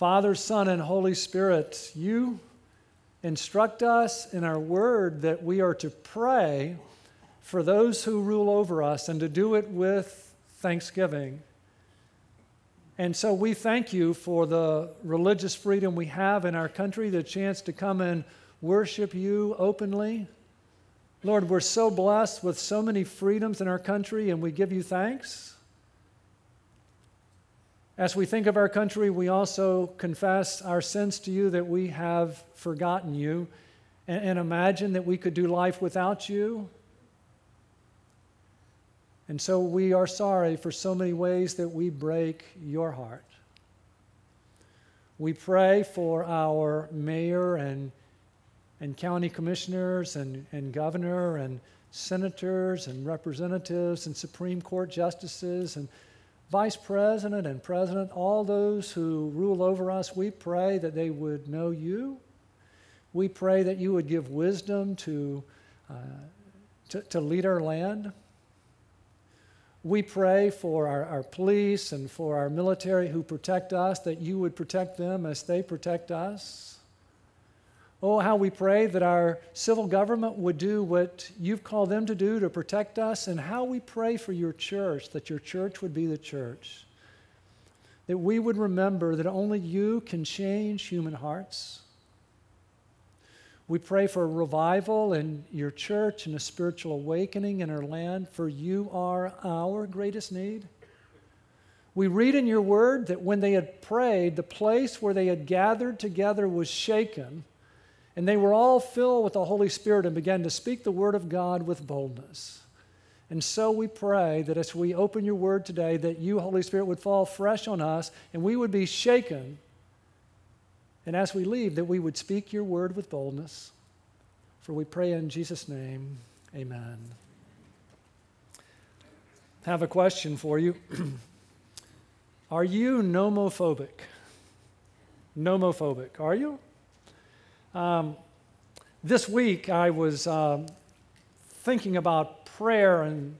Father, Son, and Holy Spirit, you instruct us in our word that we are to pray for those who rule over us and to do it with thanksgiving. And so we thank you for the religious freedom we have in our country, the chance to come and worship you openly. Lord, we're so blessed with so many freedoms in our country, and we give you thanks. As we think of our country, we also confess our sins to you that we have forgotten you and, and imagine that we could do life without you. And so we are sorry for so many ways that we break your heart. We pray for our mayor and, and county commissioners and, and governor and senators and representatives and Supreme Court justices and vice president and president, all those who rule over us. We pray that they would know you. We pray that you would give wisdom to, uh, to, to lead our land. We pray for our, our police and for our military who protect us, that you would protect them as they protect us. Oh, how we pray that our civil government would do what you've called them to do to protect us, and how we pray for your church, that your church would be the church. That we would remember that only you can change human hearts. We pray for a revival in your church and a spiritual awakening in our land, for you are our greatest need. We read in your word that when they had prayed, the place where they had gathered together was shaken, and they were all filled with the Holy Spirit and began to speak the word of God with boldness. And so we pray that as we open your word today, that you, Holy Spirit, would fall fresh on us and we would be shaken and as we leave, that we would speak your word with boldness. For we pray in Jesus' name, amen. Have a question for you. are you nomophobic? Nomophobic, are you? Um, this week I was uh, thinking about prayer and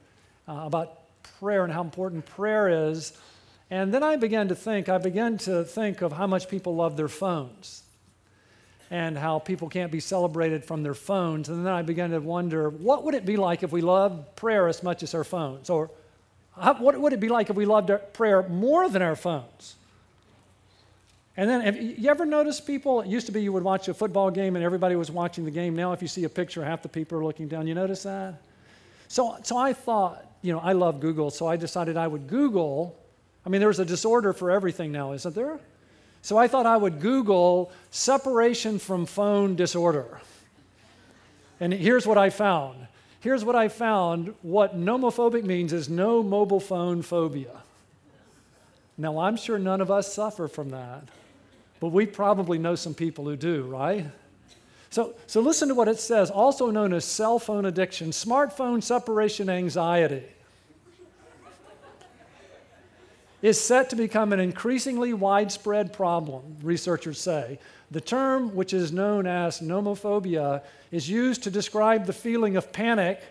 uh, about prayer and how important prayer is. And then I began to think, I began to think of how much people love their phones and how people can't be celebrated from their phones. And then I began to wonder, what would it be like if we loved prayer as much as our phones? Or how, what would it be like if we loved prayer more than our phones? And then, have you ever noticed people? It used to be you would watch a football game and everybody was watching the game. Now, if you see a picture, half the people are looking down. You notice that? So, so I thought, you know, I love Google, so I decided I would Google I mean, there's a disorder for everything now, isn't there? So I thought I would Google separation from phone disorder. And here's what I found. Here's what I found. What nomophobic means is no mobile phone phobia. Now, I'm sure none of us suffer from that, but we probably know some people who do, right? So, so listen to what it says, also known as cell phone addiction, smartphone separation anxiety is set to become an increasingly widespread problem, researchers say. The term, which is known as nomophobia, is used to describe the feeling of panic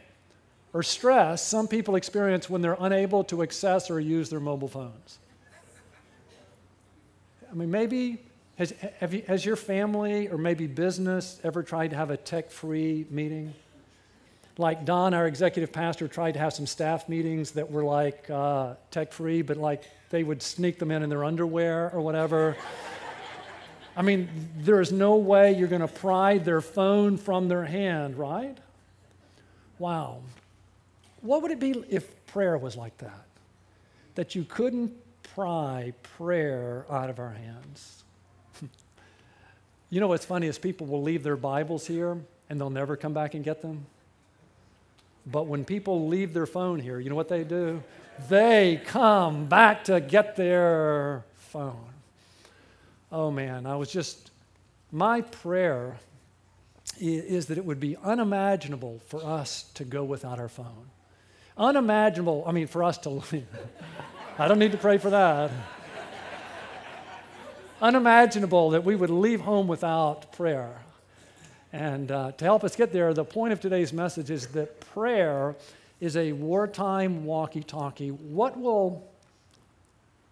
or stress some people experience when they're unable to access or use their mobile phones. I mean, maybe has, you, has your family or maybe business ever tried to have a tech free meeting? Like Don, our executive pastor, tried to have some staff meetings that were like uh, tech free, but like they would sneak them in in their underwear or whatever. I mean, there is no way you're going to pry their phone from their hand, right? Wow. What would it be if prayer was like that? That you couldn't pry prayer out of our hands. You know what's funny is people will leave their Bibles here and they'll never come back and get them. But when people leave their phone here, you know what they do? they come back to get their phone. Oh man, I was just, my prayer is that it would be unimaginable for us to go without our phone. Unimaginable, I mean, for us to. I don't need to pray for that. Unimaginable that we would leave home without prayer. And uh, to help us get there, the point of today's message is that prayer is a wartime walkie talkie. What will,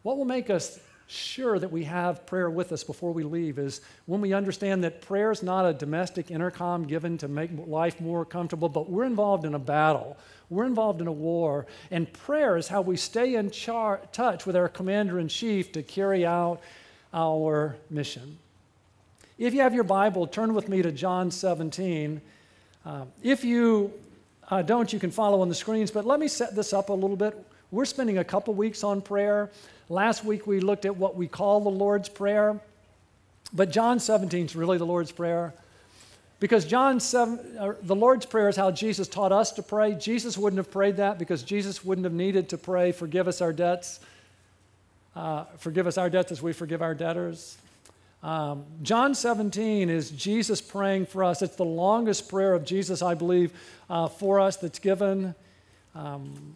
what will make us sure that we have prayer with us before we leave is when we understand that prayer is not a domestic intercom given to make life more comfortable, but we're involved in a battle. We're involved in a war. And prayer is how we stay in char- touch with our commander in chief to carry out our mission. If you have your Bible, turn with me to John 17. Uh, if you uh, don't, you can follow on the screens, but let me set this up a little bit. We're spending a couple weeks on prayer. Last week we looked at what we call the Lord's Prayer, but John 17 is really the Lord's Prayer. Because John 7, uh, the Lord's Prayer is how Jesus taught us to pray. Jesus wouldn't have prayed that because Jesus wouldn't have needed to pray, forgive us our debts, uh, forgive us our debts as we forgive our debtors. Um, John 17 is Jesus praying for us. It's the longest prayer of Jesus, I believe, uh, for us that's given. Um,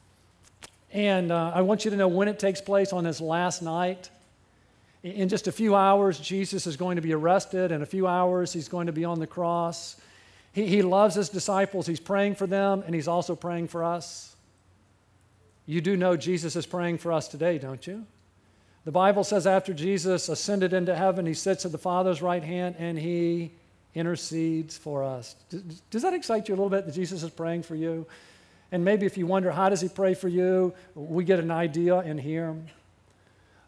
and uh, I want you to know when it takes place on his last night. In just a few hours, Jesus is going to be arrested. In a few hours, he's going to be on the cross. He, he loves his disciples. He's praying for them, and he's also praying for us. You do know Jesus is praying for us today, don't you? The Bible says after Jesus ascended into heaven, he sits at the Father's right hand and he intercedes for us. Does that excite you a little bit that Jesus is praying for you? And maybe if you wonder, how does he pray for you? We get an idea in here.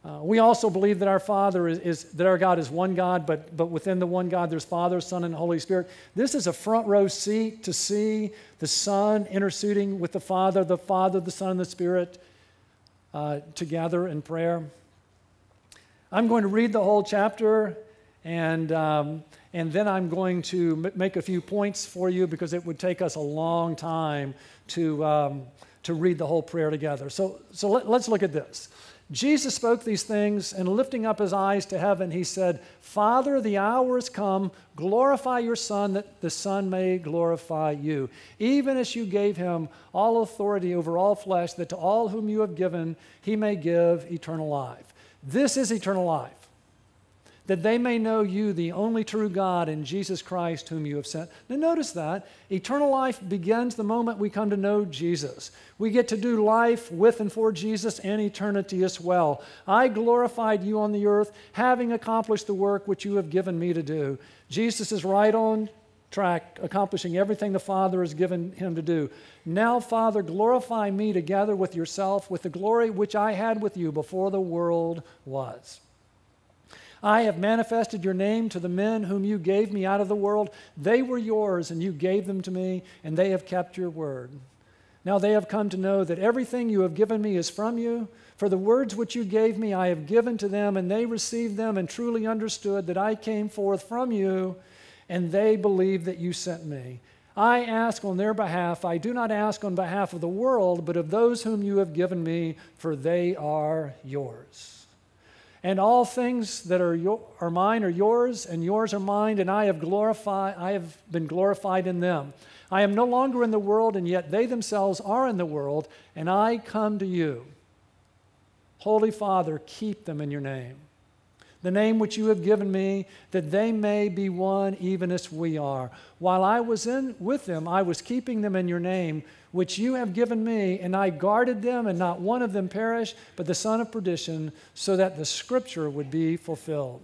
Uh, we also believe that our Father is, is, that our God is one God, but, but within the one God there's Father, Son, and Holy Spirit. This is a front row seat to see the Son interceding with the Father, the Father, the Son, and the Spirit uh, together in prayer. I'm going to read the whole chapter, and, um, and then I'm going to make a few points for you because it would take us a long time to, um, to read the whole prayer together. So, so let, let's look at this. Jesus spoke these things, and lifting up his eyes to heaven, he said, Father, the hour is come. Glorify your Son, that the Son may glorify you. Even as you gave him all authority over all flesh, that to all whom you have given, he may give eternal life. This is eternal life that they may know you, the only true God, and Jesus Christ, whom you have sent. Now, notice that. Eternal life begins the moment we come to know Jesus. We get to do life with and for Jesus and eternity as well. I glorified you on the earth, having accomplished the work which you have given me to do. Jesus is right on track, accomplishing everything the Father has given him to do. Now, Father, glorify me together with yourself, with the glory which I had with you before the world was. I have manifested your name to the men whom you gave me out of the world. They were yours, and you gave them to me, and they have kept your word. Now they have come to know that everything you have given me is from you. For the words which you gave me, I have given to them, and they received them and truly understood that I came forth from you, and they believe that you sent me. I ask on their behalf. I do not ask on behalf of the world, but of those whom you have given me, for they are yours. And all things that are, your, are mine are yours, and yours are mine, and I have glorified, I have been glorified in them. I am no longer in the world, and yet they themselves are in the world, and I come to you. Holy Father, keep them in your name, the name which you have given me, that they may be one even as we are. While I was in with them, I was keeping them in your name which you have given me, and I guarded them, and not one of them perished, but the son of perdition, so that the scripture would be fulfilled.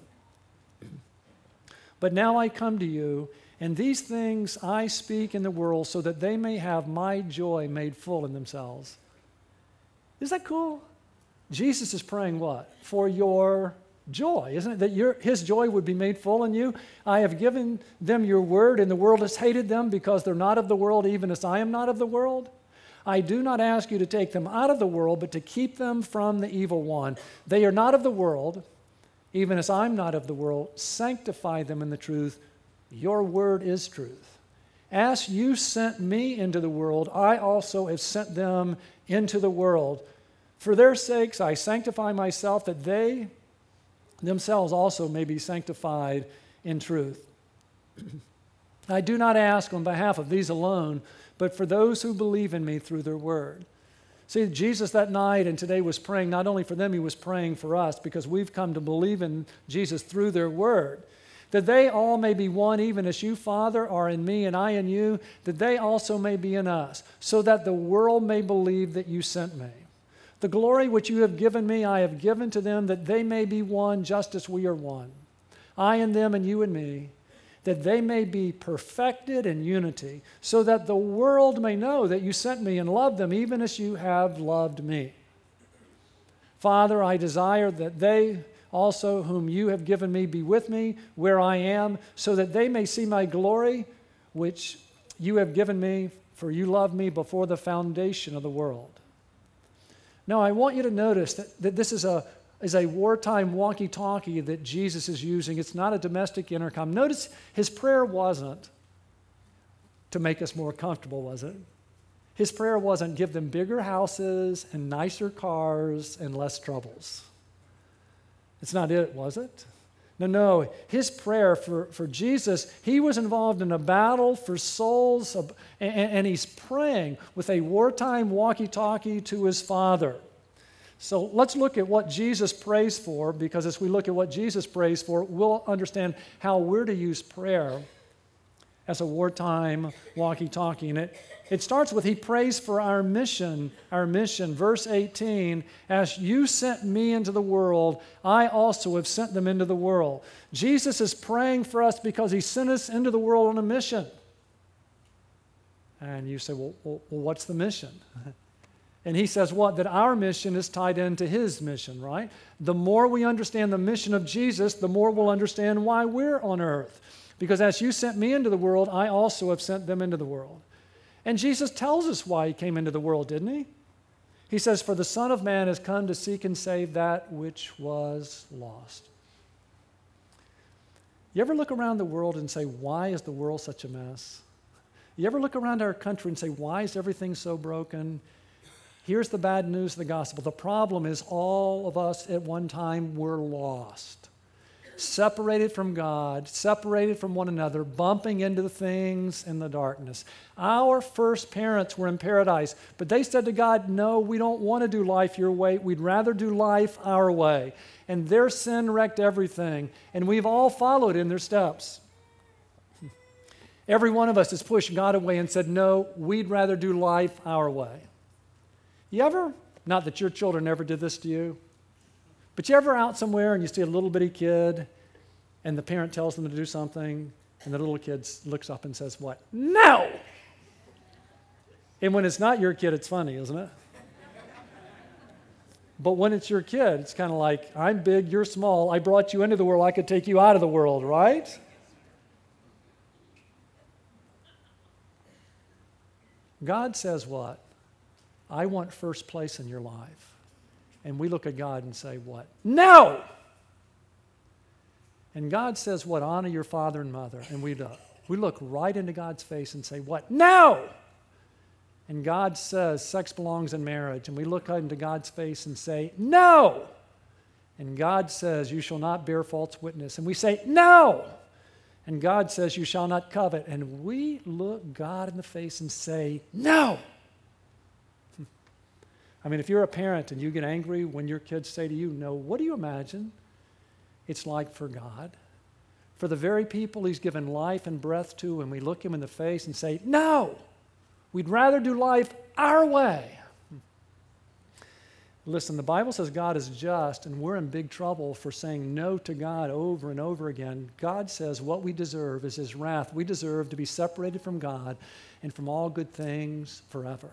But now I come to you, and these things I speak in the world, so that they may have my joy made full in themselves. Is that cool? Jesus is praying what? For your joy, isn't it? That your, his joy would be made full in you. I have given them your word, and the world has hated them because they're not of the world, even as I am not of the world. I do not ask you to take them out of the world, but to keep them from the evil one. They are not of the world, even as I'm not of the world. Sanctify them in the truth. Your word is truth. As you sent me into the world, I also have sent them into the world. For their sakes I sanctify myself, that they themselves also may be sanctified in truth. I do not ask on behalf of these alone, but for those who believe in me through their word. See, Jesus that night and today was praying not only for them, he was praying for us because we've come to believe in Jesus through their word. That they all may be one, even as you, Father, are in me and I in you, that they also may be in us, so that the world may believe that you sent me. The glory which you have given me, I have given to them, that they may be one just as we are one. I and them, and you and me, that they may be perfected in unity, so that the world may know that you sent me and loved them, even as you have loved me. Father, I desire that they also, whom you have given me, be with me where I am, so that they may see my glory, which you have given me, for you loved me before the foundation of the world. Now, I want you to notice that, that this is a, is a wartime walkie talkie that Jesus is using. It's not a domestic intercom. Notice his prayer wasn't to make us more comfortable, was it? His prayer wasn't give them bigger houses and nicer cars and less troubles. It's not it, was it? No, no. His prayer for, for Jesus, he was involved in a battle for souls, and, and he's praying with a wartime walkie talkie to his Father. So let's look at what Jesus prays for, because as we look at what Jesus prays for, we'll understand how we're to use prayer as a wartime walkie talkie. And it, it starts with He prays for our mission, our mission. Verse 18 As you sent me into the world, I also have sent them into the world. Jesus is praying for us because He sent us into the world on a mission. And you say, Well, well what's the mission? And he says what? That our mission is tied into his mission, right? The more we understand the mission of Jesus, the more we'll understand why we're on earth. Because as you sent me into the world, I also have sent them into the world. And Jesus tells us why he came into the world, didn't he? He says, For the Son of Man has come to seek and save that which was lost. You ever look around the world and say, Why is the world such a mess? You ever look around our country and say, Why is everything so broken? Here's the bad news of the gospel. The problem is all of us at one time were lost separated from God, separated from one another, bumping into the things in the darkness. Our first parents were in paradise, but they said to God, No, we don't want to do life your way. We'd rather do life our way. And their sin wrecked everything, and we've all followed in their steps. Every one of us has pushed God away and said, No, we'd rather do life our way. You ever, not that your children ever did this to you, but you ever out somewhere and you see a little bitty kid and the parent tells them to do something and the little kid looks up and says, What? No! And when it's not your kid, it's funny, isn't it? But when it's your kid, it's kind of like, I'm big, you're small. I brought you into the world, I could take you out of the world, right? God says what? I want first place in your life. And we look at God and say, What? No! And God says, What? Honor your father and mother. And we look. We look right into God's face and say, What? No! And God says, Sex belongs in marriage. And we look into God's face and say, No! And God says, You shall not bear false witness. And we say, No! And God says, You shall not covet. And we look God in the face and say, No! I mean, if you're a parent and you get angry when your kids say to you, No, what do you imagine it's like for God? For the very people He's given life and breath to, and we look Him in the face and say, No, we'd rather do life our way. Listen, the Bible says God is just, and we're in big trouble for saying no to God over and over again. God says what we deserve is His wrath. We deserve to be separated from God and from all good things forever.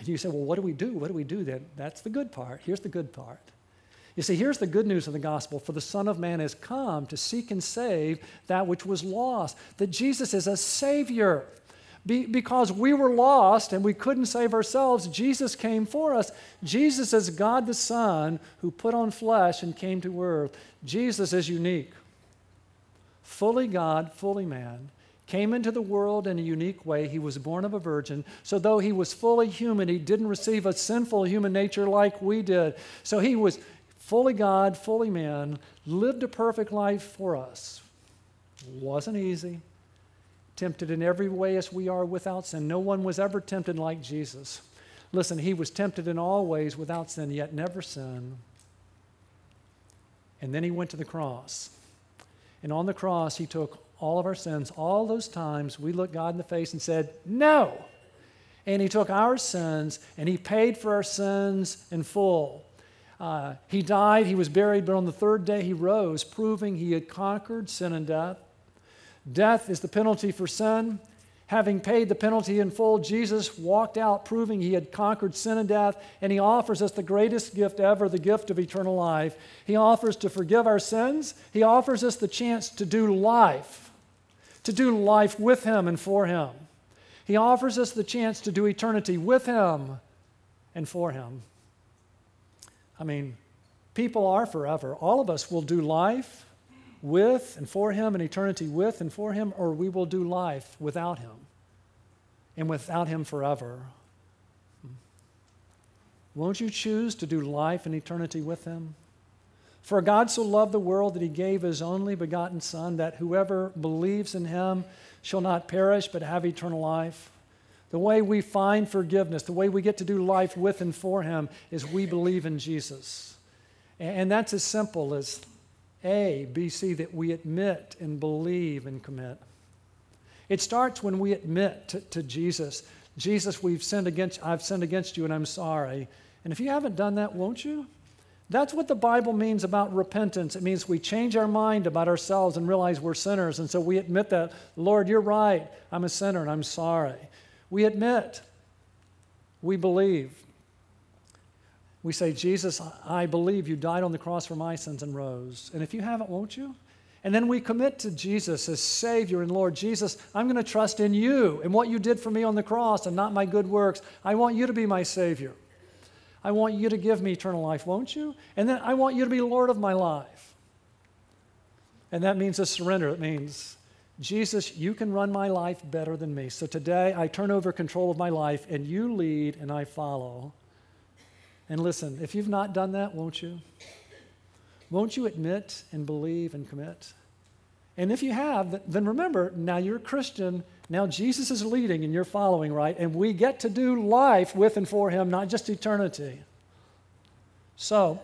And you say, well, what do we do? What do we do then? That's the good part. Here's the good part. You see, here's the good news of the gospel for the Son of Man has come to seek and save that which was lost. That Jesus is a Savior. Be, because we were lost and we couldn't save ourselves, Jesus came for us. Jesus is God the Son who put on flesh and came to earth. Jesus is unique. Fully God, fully man came into the world in a unique way. He was born of a virgin. So, though he was fully human, he didn't receive a sinful human nature like we did. So, he was fully God, fully man, lived a perfect life for us. Wasn't easy. Tempted in every way as we are without sin. No one was ever tempted like Jesus. Listen, he was tempted in all ways without sin, yet never sinned. And then he went to the cross. And on the cross, he took all of our sins, all those times we looked God in the face and said, No. And he took our sins and he paid for our sins in full. Uh, he died, he was buried, but on the third day he rose, proving he had conquered sin and death. Death is the penalty for sin. Having paid the penalty in full, Jesus walked out, proving he had conquered sin and death, and he offers us the greatest gift ever the gift of eternal life. He offers to forgive our sins, he offers us the chance to do life, to do life with him and for him. He offers us the chance to do eternity with him and for him. I mean, people are forever. All of us will do life with and for Him, and eternity with and for Him, or we will do life without Him and without Him forever. Won't you choose to do life and eternity with Him? For God so loved the world that He gave His only begotten Son, that whoever believes in Him shall not perish but have eternal life. The way we find forgiveness, the way we get to do life with and for Him, is we believe in Jesus. And that's as simple as a, B, C, that we admit and believe and commit. It starts when we admit to, to, Jesus, Jesus, we've sinned against, I've sinned against you and I'm sorry. And if you haven't done that, won't you? That's what the Bible means about repentance. It means we change our mind about ourselves and realize we're sinners. And so we admit that, Lord, you're right. I'm a sinner and I'm sorry. We admit. We believe. We say, Jesus, I believe you died on the cross for my sins and rose. And if you haven't, won't you? And then we commit to Jesus as Savior and Lord. Jesus, I'm going to trust in you and what you did for me on the cross and not my good works. I want you to be my Savior. I want you to give me eternal life, won't you? And then I want you to be Lord of my life. And that means a surrender. It means, Jesus, you can run my life better than me. So today I turn over control of my life and you lead and I follow. And listen, if you've not done that, won't you? Won't you admit and believe and commit? And if you have, then remember, now you're a Christian. Now Jesus is leading and you're following, right? And we get to do life with and for him, not just eternity. So,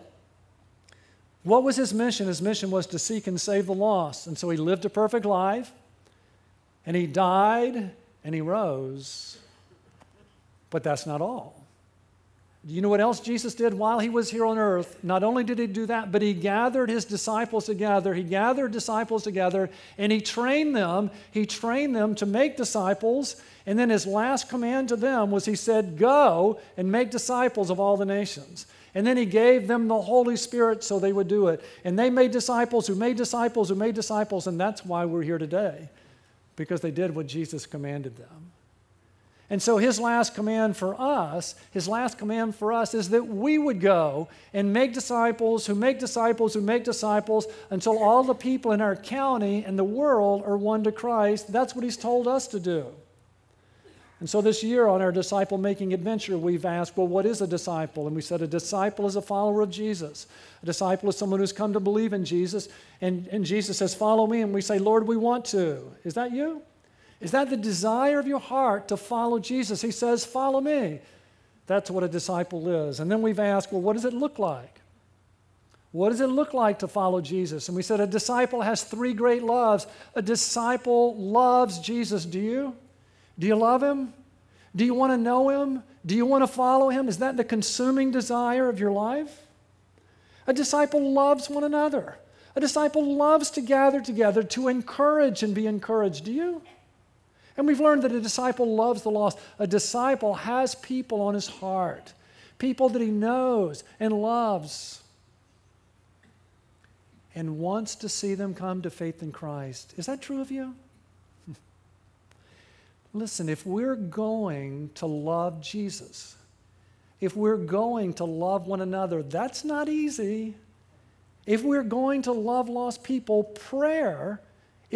what was his mission? His mission was to seek and save the lost. And so he lived a perfect life, and he died, and he rose. But that's not all. Do you know what else Jesus did while he was here on earth? Not only did he do that, but he gathered his disciples together. He gathered disciples together and he trained them. He trained them to make disciples. And then his last command to them was he said, Go and make disciples of all the nations. And then he gave them the Holy Spirit so they would do it. And they made disciples who made disciples who made disciples. And that's why we're here today, because they did what Jesus commanded them. And so his last command for us, his last command for us is that we would go and make disciples who make disciples who make disciples until all the people in our county and the world are won to Christ. That's what he's told us to do. And so this year on our disciple making adventure, we've asked, well, what is a disciple? And we said a disciple is a follower of Jesus. A disciple is someone who's come to believe in Jesus. And, and Jesus says, follow me. And we say, Lord, we want to. Is that you? Is that the desire of your heart to follow Jesus? He says, Follow me. That's what a disciple is. And then we've asked, Well, what does it look like? What does it look like to follow Jesus? And we said, A disciple has three great loves. A disciple loves Jesus. Do you? Do you love him? Do you want to know him? Do you want to follow him? Is that the consuming desire of your life? A disciple loves one another. A disciple loves to gather together to encourage and be encouraged. Do you? And we've learned that a disciple loves the lost. A disciple has people on his heart, people that he knows and loves, and wants to see them come to faith in Christ. Is that true of you? Listen, if we're going to love Jesus, if we're going to love one another, that's not easy. If we're going to love lost people, prayer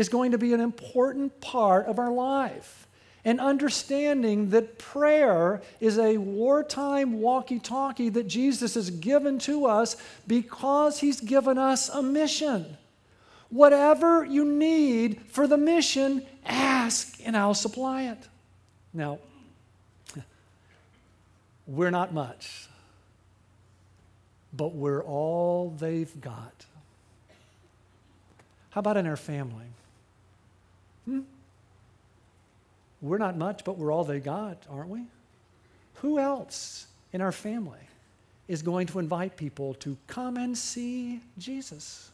is going to be an important part of our life. And understanding that prayer is a wartime walkie talkie that Jesus has given to us because he's given us a mission. Whatever you need for the mission, ask and I'll supply it. Now, we're not much, but we're all they've got. How about in our family? Hmm? We're not much, but we're all they got, aren't we? who else in our family is going to invite people to come and see Jesus?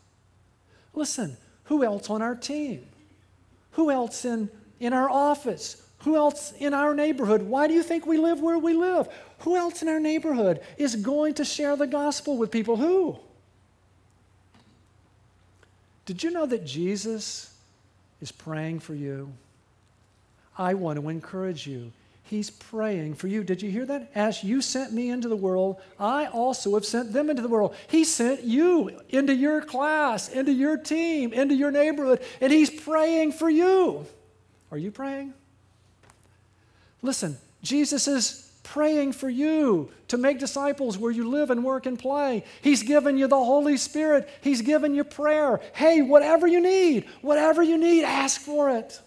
Listen, who else on our team? Who else in, in our office? Who else in our neighborhood? Why do you think we live where we live? Who else in our neighborhood is going to share the gospel with people? Who? Did you know that Jesus is praying for you? I want to encourage you. He's praying for you. Did you hear that? As you sent me into the world, I also have sent them into the world. He sent you into your class, into your team, into your neighborhood, and He's praying for you. Are you praying? Listen, Jesus is praying for you to make disciples where you live and work and play. He's given you the Holy Spirit, He's given you prayer. Hey, whatever you need, whatever you need, ask for it.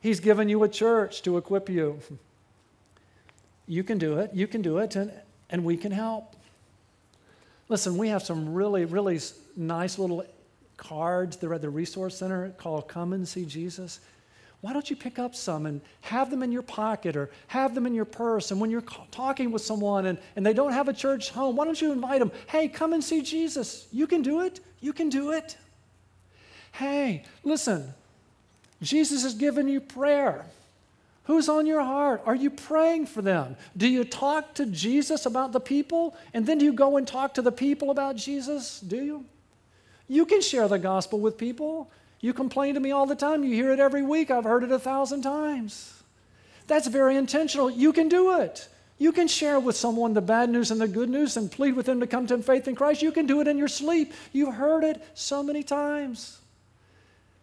He's given you a church to equip you. You can do it, you can do it, and, and we can help. Listen, we have some really, really nice little cards. They're at the Resource Center called Come and See Jesus why don't you pick up some and have them in your pocket or have them in your purse? And when you're talking with someone and, and they don't have a church home, why don't you invite them? Hey, come and see Jesus. You can do it. You can do it. Hey, listen, Jesus has given you prayer. Who's on your heart? Are you praying for them? Do you talk to Jesus about the people and then do you go and talk to the people about Jesus? Do you? You can share the gospel with people. You complain to me all the time. You hear it every week. I've heard it a thousand times. That's very intentional. You can do it. You can share with someone the bad news and the good news and plead with them to come to faith in Christ. You can do it in your sleep. You've heard it so many times.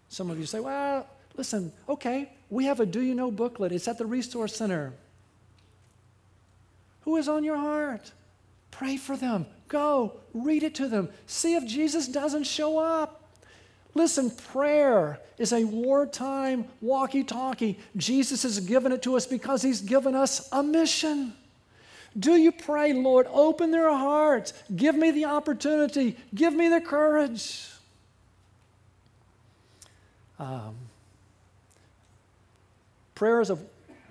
Some of you say, well, listen, okay, we have a Do You Know booklet. It's at the Resource Center. Who is on your heart? Pray for them. Go, read it to them. See if Jesus doesn't show up. Listen, prayer is a wartime walkie talkie. Jesus has given it to us because he's given us a mission. Do you pray, Lord, open their hearts, give me the opportunity, give me the courage? Um, prayer is a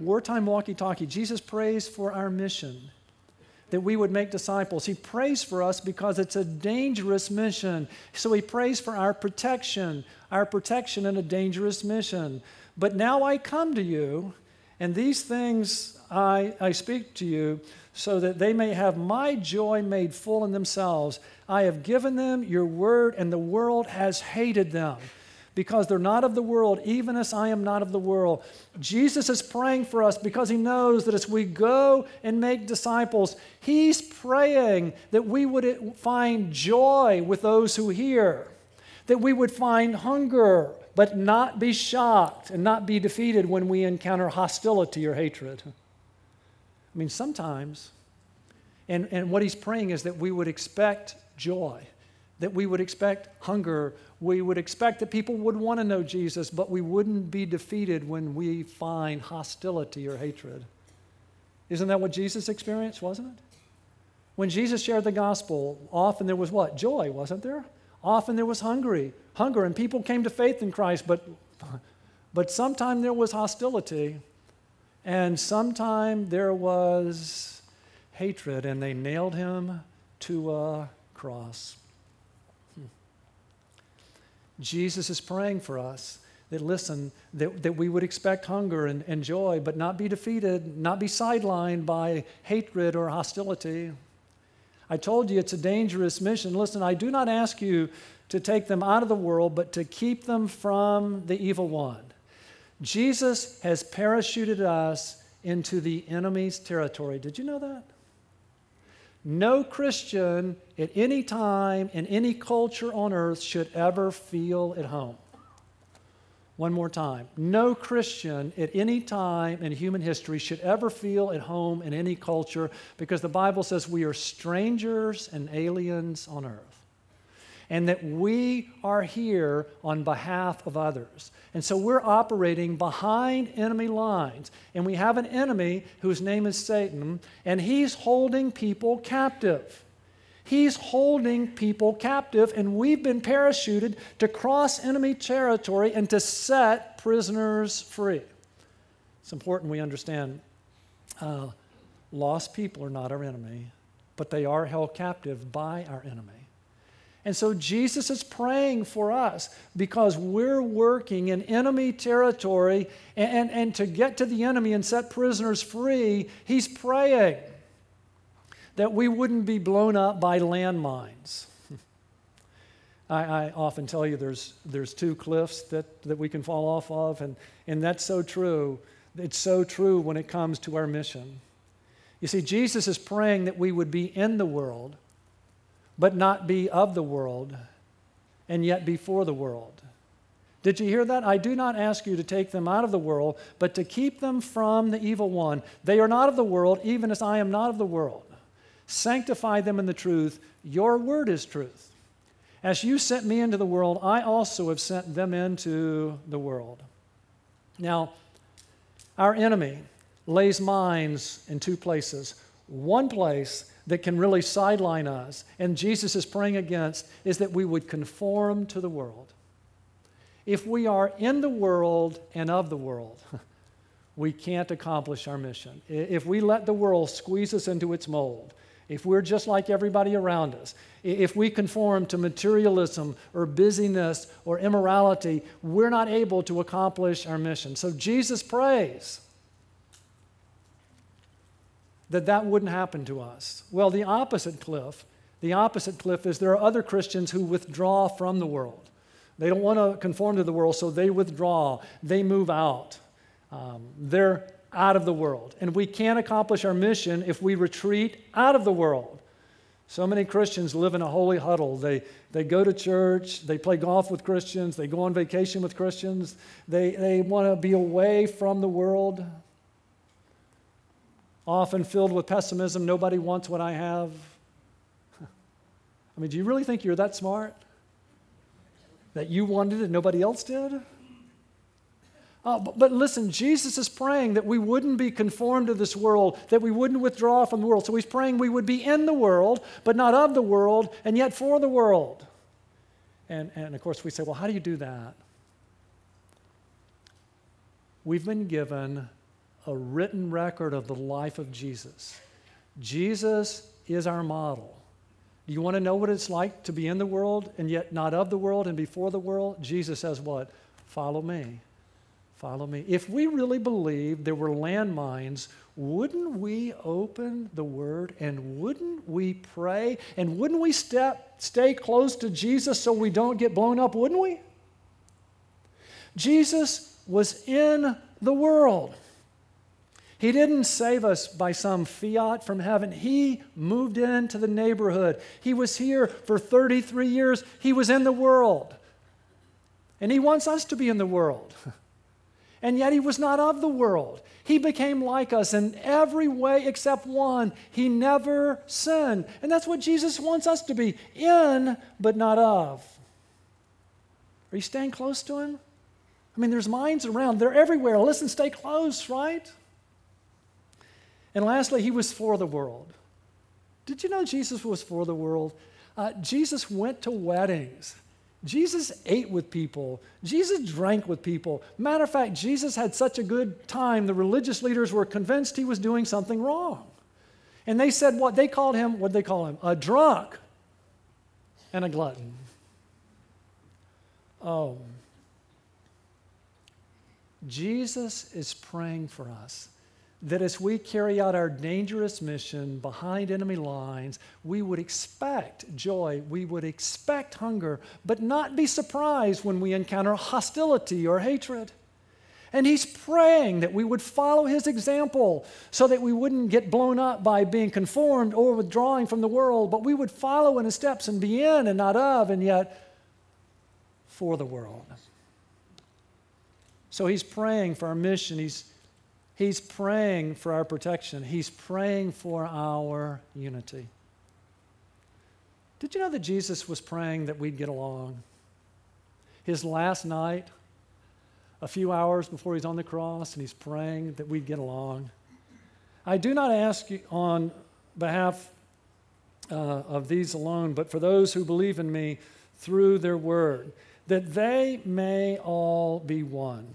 wartime walkie talkie. Jesus prays for our mission that we would make disciples. He prays for us because it's a dangerous mission. So he prays for our protection, our protection in a dangerous mission. But now I come to you, and these things I, I speak to you so that they may have my joy made full in themselves. I have given them your word, and the world has hated them because they're not of the world, even as I am not of the world. Jesus is praying for us because he knows that as we go and make disciples, he's praying that we would find joy with those who hear, that we would find hunger, but not be shocked and not be defeated when we encounter hostility or hatred. I mean, sometimes, and, and what he's praying is that we would expect joy that we would expect hunger. We would expect that people would want to know Jesus, but we wouldn't be defeated when we find hostility or hatred. Isn't that what Jesus experienced, wasn't it? When Jesus shared the gospel, often there was what? Joy, wasn't there? Often there was hungry, hunger, and people came to faith in Christ, but, but sometime there was hostility, and sometime there was hatred, and they nailed him to a cross. Jesus is praying for us that listen, that, that we would expect hunger and, and joy, but not be defeated, not be sidelined by hatred or hostility. I told you it's a dangerous mission. Listen, I do not ask you to take them out of the world, but to keep them from the evil one. Jesus has parachuted us into the enemy's territory. Did you know that? No Christian at any time in any culture on earth should ever feel at home. One more time. No Christian at any time in human history should ever feel at home in any culture because the Bible says we are strangers and aliens on earth and that we are here on behalf of others. And so we're operating behind enemy lines. And we have an enemy whose name is Satan, and he's holding people captive. He's holding people captive, and we've been parachuted to cross enemy territory and to set prisoners free. It's important we understand uh, Lost people are not our enemy, but they are held captive by our enemy. And so Jesus is praying for us because we're working in enemy territory, and, and, and, to get to the enemy and set prisoners free, he's praying that we wouldn't be blown up by landmines. I, I, often tell you there's, there's two cliffs that, that we can fall off of, and, and that's so true. It's so true when it comes to our mission. You see, Jesus is praying that we would be in the world, but not be of the world, and yet be for the world. Did you hear that? I do not ask you to take them out of the world, but to keep them from the evil one. They are not of the world, even as I am not of the world. Sanctify them in the truth. Your word is truth. As you sent me into the world, I also have sent them into the world. Now, our enemy lays mines in two places. One place that can really sideline us, and Jesus is praying against, is that we would conform to the world. If we are in the world and of the world, we can't accomplish our mission. If we let the world squeeze us into its mold, if we're just like everybody around us, if we conform to materialism or busyness or immorality, we're not able to accomplish our mission. So Jesus prays that that wouldn't happen to us. Well, the opposite cliff, the opposite cliff is there are other Christians who withdraw from the world. They don't want to conform to the world, so they withdraw, they move out. Um, they're out of the world. And we can't accomplish our mission if we retreat out of the world. So many Christians live in a holy huddle. They, they go to church, they play golf with Christians, they go on vacation with Christians, they, they want to be away from the world. Often filled with pessimism, nobody wants what I have. I mean, do you really think you're that smart? That you wanted it and nobody else did? Uh, but, but, listen, Jesus is praying that we wouldn't be conformed to this world, that we wouldn't withdraw from the world. So he's praying we would be in the world, but not of the world, and yet for the world. And, and of course, we say, well, how do you do that? We've been given a written record of the life of Jesus. Jesus is our model. Do you want to know what it's like to be in the world and yet not of the world and before the world? Jesus says, What? Follow me. Follow me. If we really believe there were landmines, wouldn't we open the Word and wouldn't we pray and wouldn't we step, stay close to Jesus so we don't get blown up, wouldn't we? Jesus was in the world. He didn't save us by some fiat from heaven. He moved into the neighborhood. He was here for 33 years. He was in the world. And He wants us to be in the world. and yet he was not of the world. He became like us in every way except one. He never sinned. And that's what Jesus wants us to be in, but not of. Are you staying close to him? I mean, there's minds around, they're everywhere. Listen, stay close, right? And lastly, he was for the world. Did you know Jesus was for the world? Uh, Jesus went to weddings. Jesus ate with people. Jesus drank with people. Matter of fact, Jesus had such a good time, the religious leaders were convinced he was doing something wrong. And they said what? They called him, what did they call him? A drunk and a glutton. Oh. Jesus is praying for us that as we carry out our dangerous mission behind enemy lines, we would expect joy, we would expect hunger, but not be surprised when we encounter hostility or hatred. And he's praying that we would follow his example so that we wouldn't get blown up by being conformed or withdrawing from the world, but we would follow in his steps and be in and not of, and yet for the world. So he's praying for our mission. He's He's praying for our protection, He's praying for our unity. Did you know that Jesus was praying that we'd get along? His last night, a few hours before he's on the cross, and he's praying that we'd get along. I do not ask you on behalf uh, of these alone, but for those who believe in me through their word, that they may all be one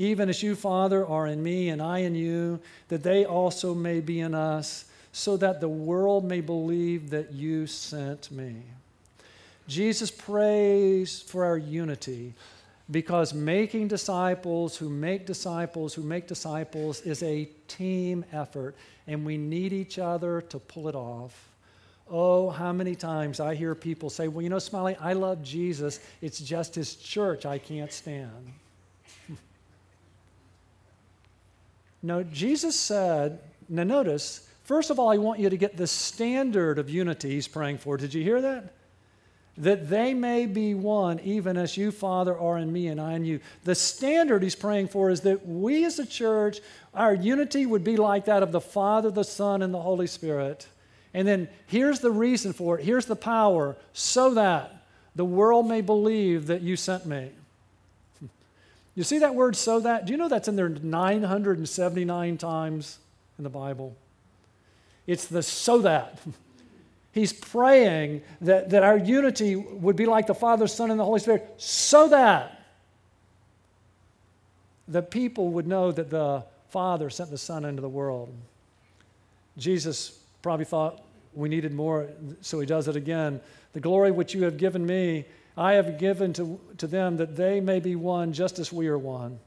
even as you, Father, are in me and I in you, that they also may be in us, so that the world may believe that you sent me. Jesus prays for our unity because making disciples who make disciples who make disciples is a team effort, and we need each other to pull it off. Oh, how many times I hear people say, Well, you know, Smiley, I love Jesus. It's just his church I can't stand. no, Jesus said, now notice, first of all, I want you to get the standard of unity he's praying for. Did you hear that? That they may be one, even as you, Father, are in me and I in you. The standard he's praying for is that we as a church, our unity would be like that of the Father, the Son, and the Holy Spirit. And then here's the reason for it. Here's the power so that the world may believe that you sent me. You see that word so that? Do you know that's in there 979 times in the Bible? It's the so that. He's praying that, that our unity would be like the Father, Son, and the Holy Spirit so that the people would know that the Father sent the Son into the world. Jesus probably thought we needed more, so he does it again. The glory which you have given me, I have given to, to them that they may be one just as we are one.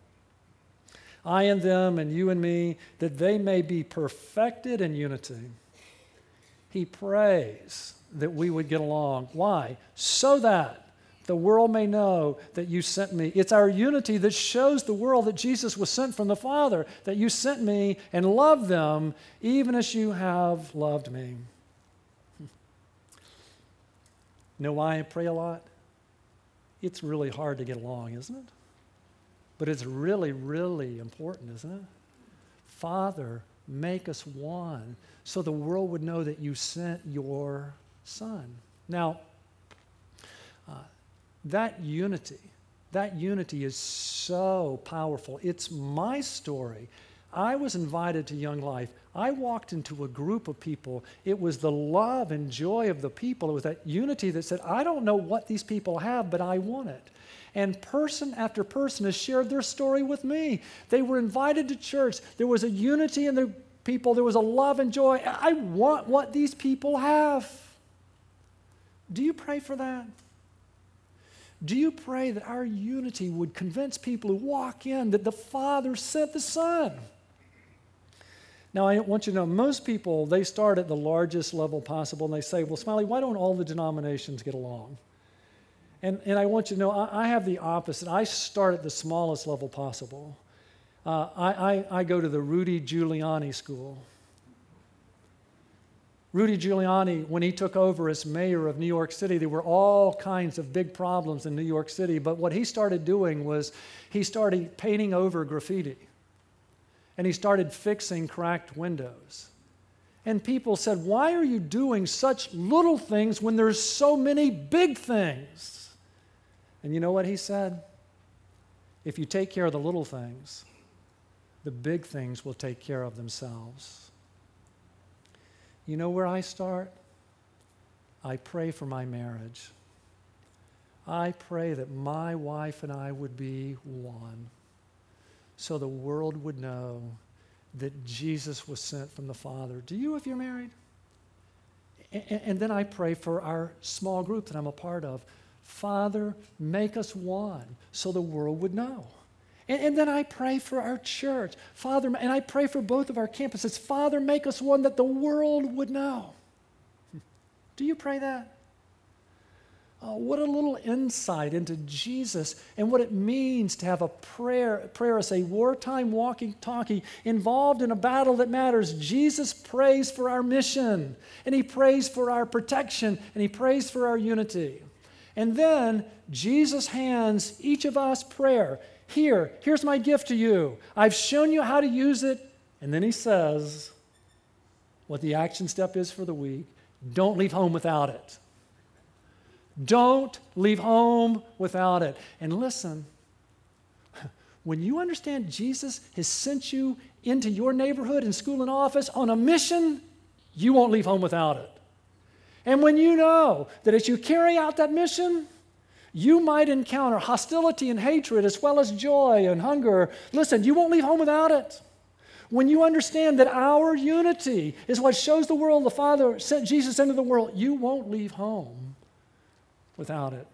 I and them, and you and me, that they may be perfected in unity. He prays that we would get along. Why? So that the world may know that you sent me. It's our unity that shows the world that Jesus was sent from the Father, that you sent me and loved them even as you have loved me. know why I pray a lot? It's really hard to get along, isn't it? But it's really, really important, isn't it? Father, make us one so the world would know that you sent your Son. Now, uh, that unity, that unity is so powerful. It's my story. I was invited to Young Life. I walked into a group of people. It was the love and joy of the people. It was that unity that said, I don't know what these people have, but I want it. And person after person has shared their story with me. They were invited to church. There was a unity in the people, there was a love and joy. I want what these people have. Do you pray for that? Do you pray that our unity would convince people who walk in that the Father sent the Son? Now, I want you to know most people, they start at the largest level possible and they say, Well, Smiley, why don't all the denominations get along? And, and I want you to know, I, I have the opposite. I start at the smallest level possible. Uh, I, I, I go to the Rudy Giuliani School. Rudy Giuliani, when he took over as mayor of New York City, there were all kinds of big problems in New York City. But what he started doing was he started painting over graffiti and he started fixing cracked windows. And people said, Why are you doing such little things when there's so many big things? And you know what he said? If you take care of the little things, the big things will take care of themselves. You know where I start? I pray for my marriage. I pray that my wife and I would be one so the world would know that Jesus was sent from the Father. Do you, if you're married? And, and then I pray for our small group that I'm a part of. Father, make us one so the world would know. And, and, then I pray for our church. Father, and I pray for both of our campuses. Father, make us one that the world would know. Do you pray that? Oh, what a little insight into Jesus and what it means to have a prayer, prayer as a wartime walkie talkie involved in a battle that matters. Jesus prays for our mission, and he prays for our protection, and he prays for our unity. And then Jesus hands each of us prayer. Here, here's my gift to you. I've shown you how to use it. And then he says what the action step is for the week don't leave home without it. Don't leave home without it. And listen, when you understand Jesus has sent you into your neighborhood and school and office on a mission, you won't leave home without it. And when you know that as you carry out that mission, you might encounter hostility and hatred as well as joy and hunger. Listen, you won't leave home without it. When you understand that our unity is what shows the world the Father sent Jesus into the world, you won't leave home without it.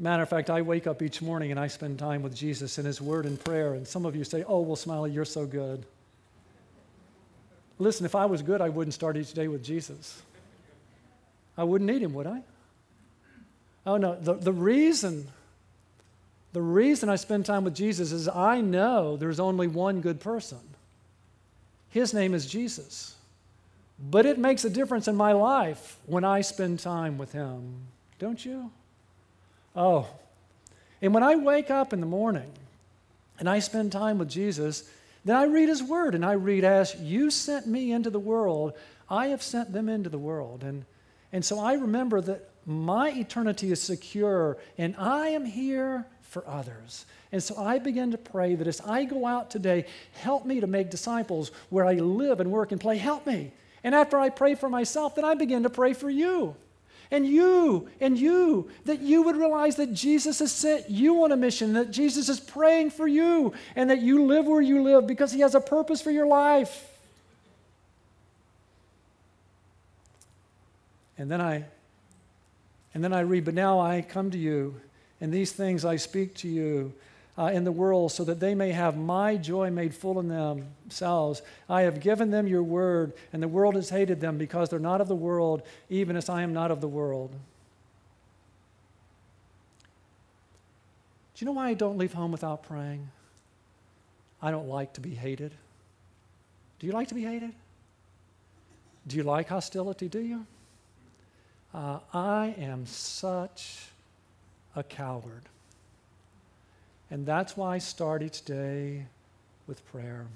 Matter of fact, I wake up each morning and I spend time with Jesus in His Word and prayer. And some of you say, Oh, well, Smiley, you're so good. Listen, if I was good, I wouldn't start each day with Jesus. I wouldn't need Him, would I? Oh, no. The, the reason. The reason I spend time with Jesus is I know there's only one good person. His name is Jesus. But it makes a difference in my life when I spend time with Him, don't you? Oh. And when I wake up in the morning and I spend time with Jesus, then I read his word and I read, As you sent me into the world, I have sent them into the world. And, and so I remember that my eternity is secure and I am here for others. And so I begin to pray that as I go out today, help me to make disciples where I live and work and play. Help me. And after I pray for myself, then I begin to pray for you and you and you, that you would realize that Jesus has sent you on a mission, that Jesus is praying for you, and that you live where you live because He has a purpose for your life. And then I and then I read, but now I come to you, and these things I speak to you uh, in the world so that they may have my joy made full in themselves. I have given them your word, and the world has hated them because they're not of the world, even as I am not of the world. Do you know why I don't leave home without praying? I don't like to be hated. Do you like to be hated? Do you like hostility? Do you? Uh, I am such a coward. And that's why I start each day with prayer.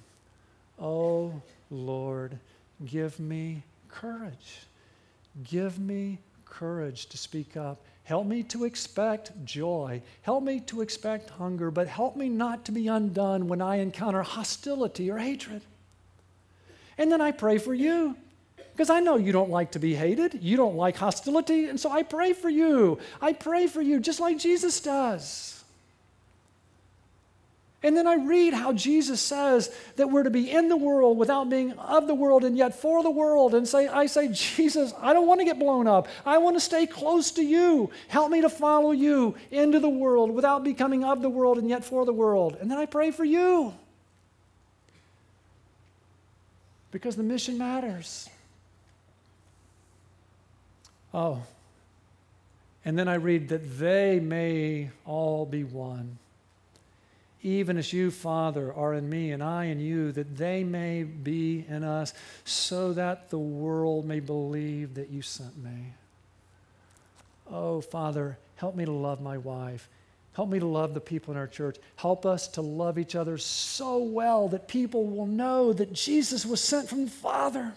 Oh, Lord, give me courage. Give me courage to speak up. Help me to expect joy. Help me to expect hunger, but help me not to be undone when I encounter hostility or hatred. And then I pray for you because I know you don't like to be hated. You don't like hostility. And so I pray for you. I pray for you just like Jesus does. And then I read how Jesus says that we're to be in the world without being of the world and yet for the world. And say, I say, Jesus, I don't want to get blown up. I want to stay close to you. Help me to follow you into the world without becoming of the world and yet for the world. And then I pray for you. Because the mission matters. Oh. And then I read that they may all be one even as you, Father, are in me and I in you, that they may be in us, so that the world may believe that you sent me. Oh, Father, help me to love my wife. Help me to love the people in our church. Help us to love each other so well that people will know that Jesus was sent from the Father.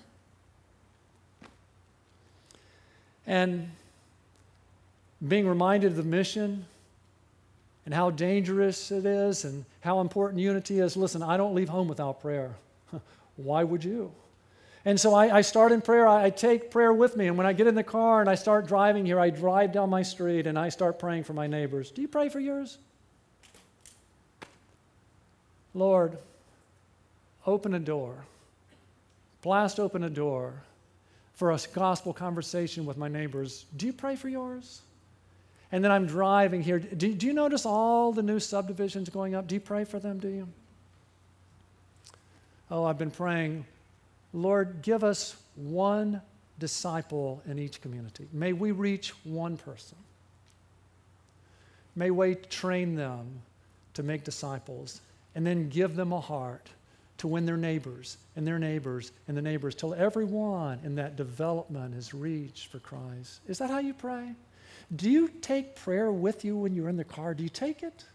And being reminded of the mission and how dangerous it is and how important unity is. Listen, I don't leave home without prayer. Why would you? And so I, I start in prayer. I, I, take prayer with me. And when I get in the car and I start driving here, I drive down my street and I start praying for my neighbors. Do you pray for yours? Lord, open a door, blast open a door for a gospel conversation with my neighbors. Do you pray for yours? And then I'm driving here. Do, do you notice all the new subdivisions going up? Do you pray for them, do you? Oh, I've been praying, Lord, give us one disciple in each community. May we reach one person. May we train them to make disciples and then give them a heart to win their neighbors and their neighbors and the neighbors till everyone in that development is reached for Christ. Is that how you pray? Do you take prayer with you when you're in the car? Do you take it?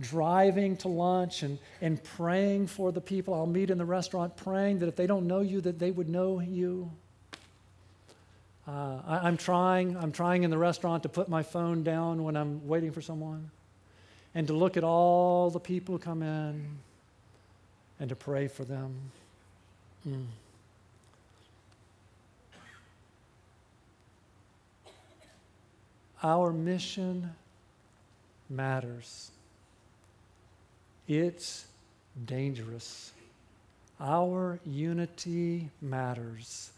Driving to lunch and, and praying for the people I'll meet in the restaurant, praying that if they don't know you, that they would know you. Uh, I, I'm trying, I'm trying in the restaurant to put my phone down when I'm waiting for someone and to look at all the people who come in and to pray for them. Mm. Our mission matters. It's dangerous. Our unity matters.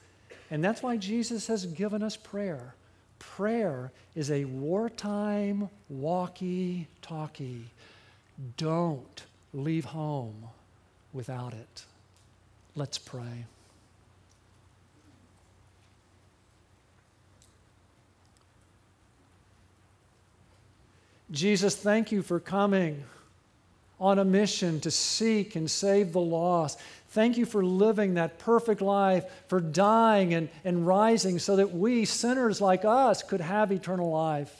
And that's why Jesus has given us prayer. Prayer is a wartime walkie talkie. Don't leave home without it. Let's pray. Jesus, thank you for coming on a mission to seek and save the lost. Thank you for living that perfect life, for dying and, and rising so that we, sinners like us, could have eternal life.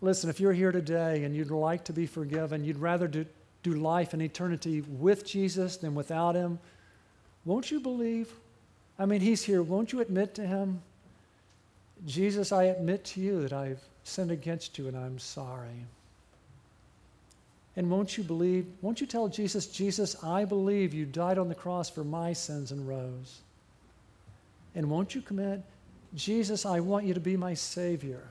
Listen, if you're here today and you'd like to be forgiven, you'd rather do, do life and eternity with Jesus than without Him, won't you believe? I mean, He's here. Won't you admit to Him? Jesus, I admit to you that I've sinned against you and I'm sorry. And won't you believe? Won't you tell Jesus, Jesus, I believe you died on the cross for my sins and rose? And won't you commit, Jesus, I want you to be my Savior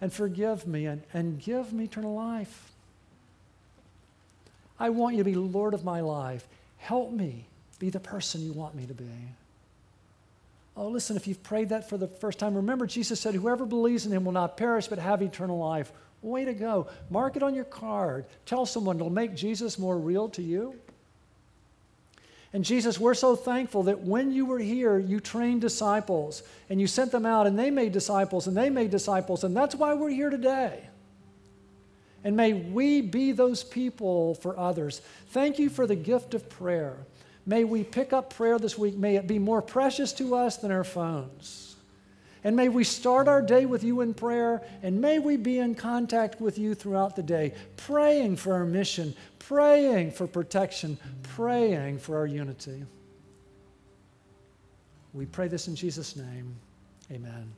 and forgive me and, and give me eternal life? I want you to be Lord of my life. Help me be the person you want me to be. Oh, listen, if you've prayed that for the first time, remember Jesus said, Whoever believes in him will not perish but have eternal life. Way to go. Mark it on your card. Tell someone it'll make Jesus more real to you. And Jesus, we're so thankful that when you were here, you trained disciples and you sent them out and they made disciples and they made disciples. And that's why we're here today. And may we be those people for others. Thank you for the gift of prayer. May we pick up prayer this week. May it be more precious to us than our phones. And may we start our day with you in prayer, and may we be in contact with you throughout the day, praying for our mission, praying for protection, praying for our unity. We pray this in Jesus' name. Amen.